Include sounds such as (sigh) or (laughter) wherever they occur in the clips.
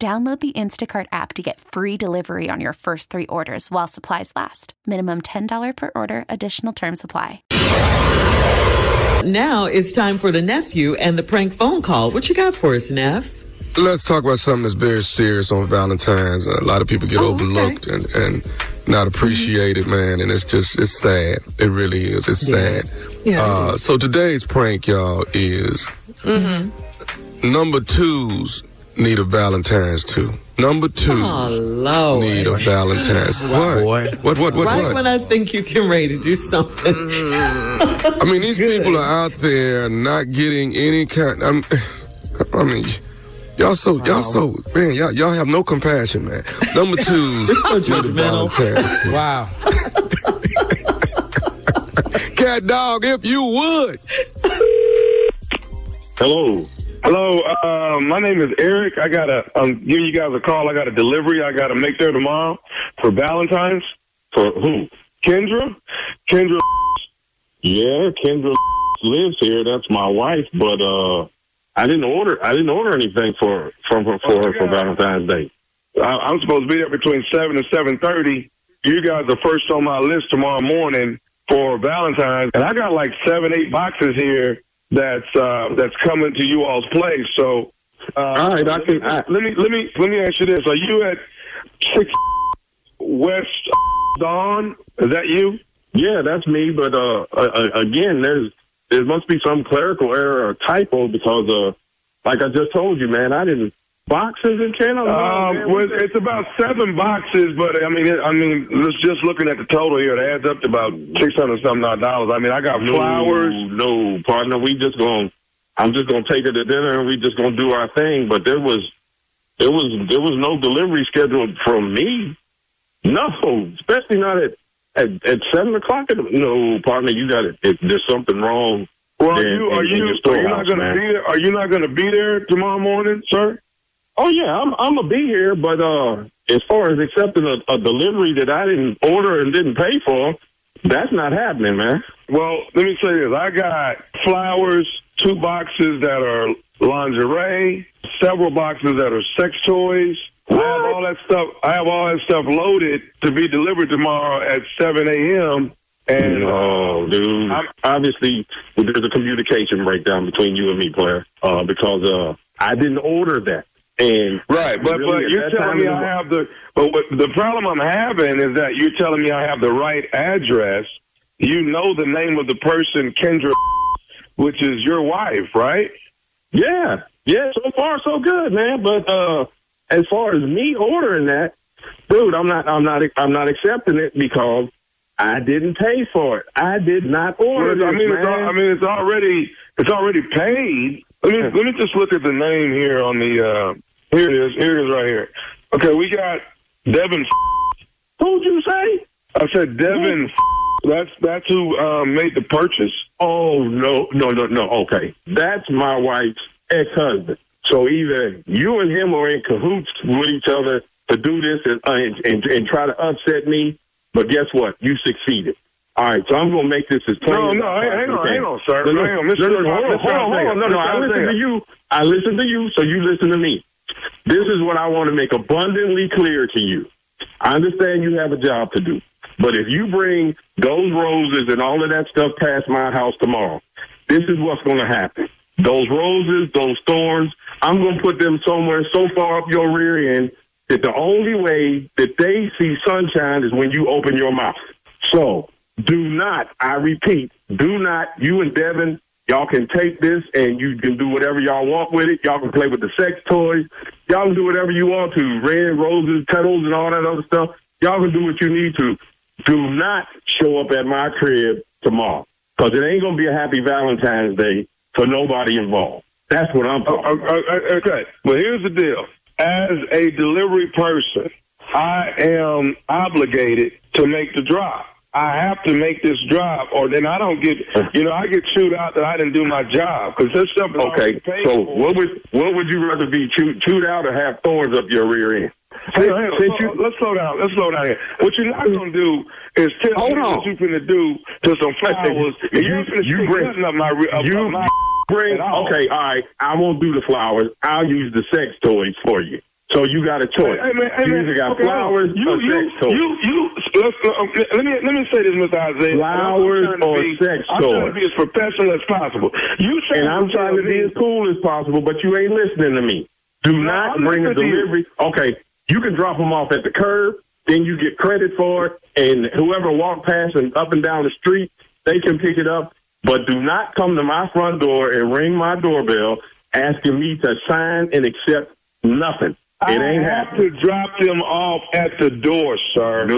Download the Instacart app to get free delivery on your first three orders while supplies last. Minimum $10 per order, additional term supply. Now it's time for the nephew and the prank phone call. What you got for us, Neff? Let's talk about something that's very serious on Valentine's. A lot of people get Oh, overlooked okay. and, and not appreciated, man. And it's just, it's sad. It really is. It's Yeah. sad. Yeah. Uh, so today's prank, y'all, is Mm-hmm. number twos need a Valentine's too. Number twos Oh, need a Valentine's. What? Boy. What? What? What? right what? when I think you can ready to do something. I mean, these people are out there not getting any kind. I'm, I mean, y'all so y'all so man, y'all y'all have no compassion, man. Number two, so (laughs) need a. Valentine's too. Wow. (laughs) Cat dog, if you would. Hello. Hello. Uh, my name is Eric. I got to I'm giving you guys a call. I got a delivery. I got to make there tomorrow for Valentine's. For who? Kendra. Kendra. Yeah, Kendra lives here. That's my wife. But uh, I didn't order. I didn't order anything for from her for her for Valentine's Day. I, I'm supposed to be there between seven and seven thirty. You guys are first on my list tomorrow morning for Valentine's, and I got like seven, eight boxes here that's uh, that's coming to you all's place. So, uh, all right, I can. I, let me let me let me ask you this: Are you at six West Dawn? Is that you? Yeah, that's me. But uh, uh, again, there's there must be some clerical error or typo because uh, like I just told you, man, I didn't boxes channels. Um, well, it's about seven boxes, but I mean, it, I mean, let's just looking at the total here, it adds up to about six hundred something odd dollars. I mean, I got flowers. No, partner, we just going. to I'm just gonna take her to dinner and we just gonna do our thing. But there was, there was, there was no delivery scheduled from me. No, especially not at at, at seven o'clock. In the, no, partner, you got it. If there's something wrong. Well, are you are in- in you your are you not going to be there? Are you not going to be there tomorrow morning, sir? Oh yeah, I'm I'm gonna be here, but uh, as far as accepting a, a delivery that I didn't order and didn't pay for, that's not happening, man. Well, let me say this: I got flowers, two boxes that are lingerie, several boxes that are sex toys. I have all that stuff. I have all that stuff loaded to be delivered tomorrow at 7 a.m. And oh, dude, obviously there's a communication breakdown between you and me, player, uh, because uh, I didn't order that. And right, but Really, but you're telling me I have the but what, the problem I'm having is that you're telling me I have the right address. You know the name of the person, Kendra, which is your wife, right? Yeah, yeah. So far, so good, man. But uh, as far as me ordering that, dude, I'm not, I'm not, I'm not accepting it because I didn't pay for it. I did not order Well, I mean, it's man. I mean, it's already it's already paid. Let me let me just look at the name here on the. Here it is. Here it is right here. Okay, we got Devin. Who'd you say? I said Devin. That's that's who um, made the purchase. Oh no, no, no, no. Okay, that's my wife's ex-husband. So either you and him are in cahoots with each other to do this and uh, and, and, and try to upset me. But guess what? You succeeded. All right, so I'm gonna make this as plain. No, as no, hang- on, hang on, sir. No, no, Hang on, no, Mr. no, no, hold on, hold on, hold on. No, no, I listen to you. I listen to you, so you listen to me. This is what I want to make abundantly clear to you. I understand you have a job to do, but if you bring those roses and all of that stuff past my house tomorrow, this is what's going to happen. Those roses, those thorns, I'm going to put them somewhere so far up your rear end that the only way that they see sunshine is when you open your mouth. So do not, I repeat, do not, you and Devin, y'all can take this and you can do whatever y'all want with it. Y'all can play with the sex toys. Y'all can do whatever you want to. Red roses, petals, and all that other stuff. Y'all can do what you need to. Do not show up at my crib tomorrow because it ain't going to be a happy Valentine's Day for nobody involved. That's what I'm talking about. Uh, uh, uh, okay. Well, here's the deal. As a delivery person, I am obligated to make the drop. I have to make this drop, or then I don't get, you know, I get chewed out that I didn't do my job because this stuff. Is okay, so what would what would you rather be chewed, chewed out or have thorns up your rear end? Hey, hey, since you, let's slow down. Let's slow down here. What you're not gonna do is tell Hold me on. what you're gonna do to some flowers. You- you you bring- up my, up, you my bring okay, all right. I won't do the flowers. I'll use the sex toys for you. So you got a choice. Hey, man, hey, you either got okay, flowers you, or you, sex toys. You, you, let's, uh, let me let me say this, Mr. Isaiah. Flowers I'm or be, sex I'm trying to be as professional as possible. You and I'm trying to be as cool as possible, but you ain't listening to me. Do not I'm bring a delivery. Okay, you can drop them off at the curb, then you get credit for it, and whoever walk past and up and down the street, they can pick it up. But do not come to my front door and ring my doorbell asking me to sign and accept nothing. It ain't I have happening. to drop them off at the door, sir. No,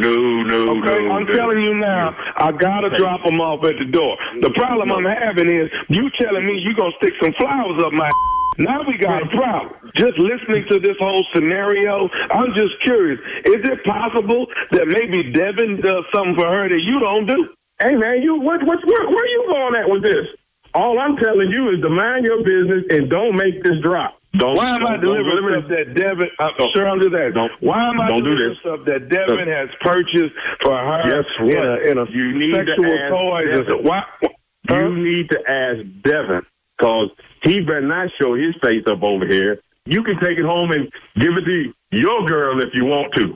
no, no, Okay, no. I'm no. telling you now, I gotta drop them off at the door. The problem I'm having is you telling me you're gonna stick some flowers up my. (laughs) Now we got a problem. Just listening to this whole scenario, I'm just curious. Is it possible that maybe Devin does something for her that you don't do? Hey man, you what what where, where you going at with this? All I'm telling you is to mind your business and don't make this drop. Don't. Why am I don't- don't delivering stuff that Devin? Uh, sure, I'm just asking. Don't- Why am I don't do delivering this. stuff that Devin has purchased for her Guess in a, in a You need to sexual ask toys? Devin. Why? You Huh? need to ask Devin because he better not show his face up over here. You can take it home and give it to your girl if you want to.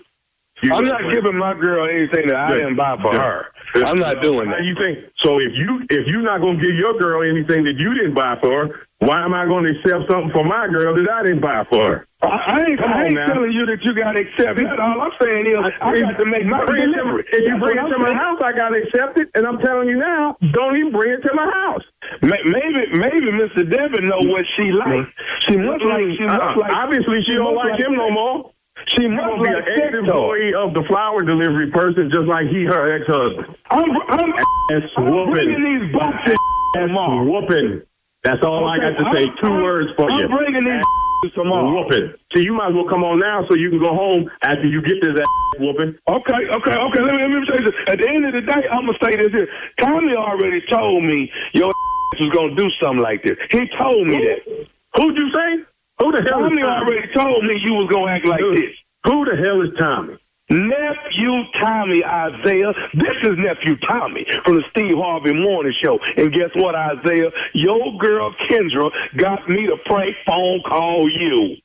You I'm not giving my girl anything that I didn't buy for Yeah. Her. I'm not doing that. you think? So if you if you're not gonna give your girl anything that you didn't buy for her, why am I going to accept something for my girl that I didn't buy for her? I, I ain't, I ain't telling you that you got to accept it. All I'm saying is I got to make my Bring it to delivery. If you That's bring it to I'm my saying. house, I gotta accept it. And I'm telling you now, don't even bring it to my house. Maybe, maybe Mr. Devin know what she likes. Mm. She must like. She must Uh-uh. like. Obviously, she don't must like him no more. She must be like an ex-employee of the flower delivery person, just like he her ex-husband. I'm, I'm, Ass I'm whooping. bringing these boxes Ass tomorrow. whooping. That's all I got to say. I'm- 2 I'm- words for you. I'm bringing these Ass tomorrow. Whooping. See, you might as well come on now so you can go home after you get this ass whooping. Okay, okay, okay. Let me let me say this. At the end of the day, I'm gonna say this here. Tommy already told me your was gonna do something like this. He told me that. Who'd you say? Who the hell Tommy is Tommy? already told me you was gonna act like Who- this. Who the hell is Tommy? Nephew Tommy Isaiah. This is Nephew Tommy from the Steve Harvey Morning Show. And guess what, Isaiah? Your girl Kendra got me to prank phone call you.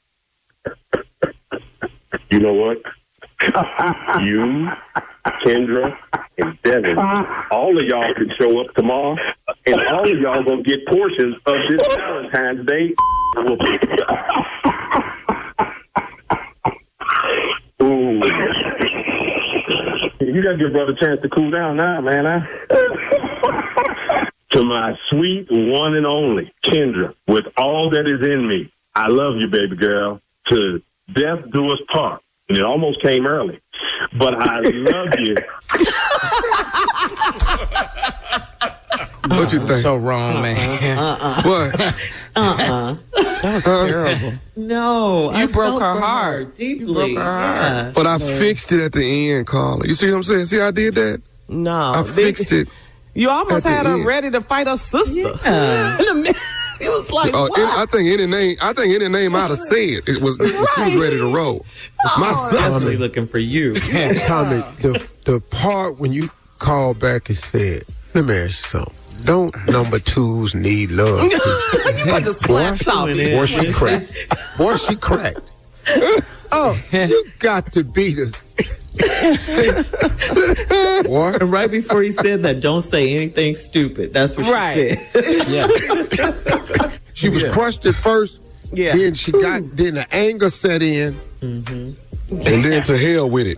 You know what? (laughs) you, Kendra, and Devin, all of y'all can show up tomorrow, and all of y'all gonna get portions of this Valentine's Day. Whooping. Ooh. You gotta give brother a chance to cool down now, man. Huh? to my sweet one and only Kendra, with all that is in me, I love you, baby girl. To death do us part. And it almost came early, but I love you. What you think? So wrong, man. Uh-uh. What? Uh-uh. That was terrible. No. I You broke felt her heart. Deeply. You broke her heart. Yeah. But I fixed it at the end, Carla. You see what I'm saying? See, how I did that. No, I fixed it. You almost had her end. ready to fight her sister. Yeah. (laughs) In the mi- it was like, Oh, what? any- I think any name, I think any name I'd have said it was. She was ready to roll. My Probably sister. looking for you. Tommy, the the part when you called back and said, "Let me ask you something." Don't number twos need love? (laughs) you about to slap Tommy. Boy, she cracked. Boy, she cracked. Oh, you got to be the. Boy, And right before he said that, don't say anything stupid. That's what Right. she said. (laughs) Yeah. she was Yeah. crushed at first, Yeah. Then she got, then the anger set in. Mm-hmm. And then to hell with it.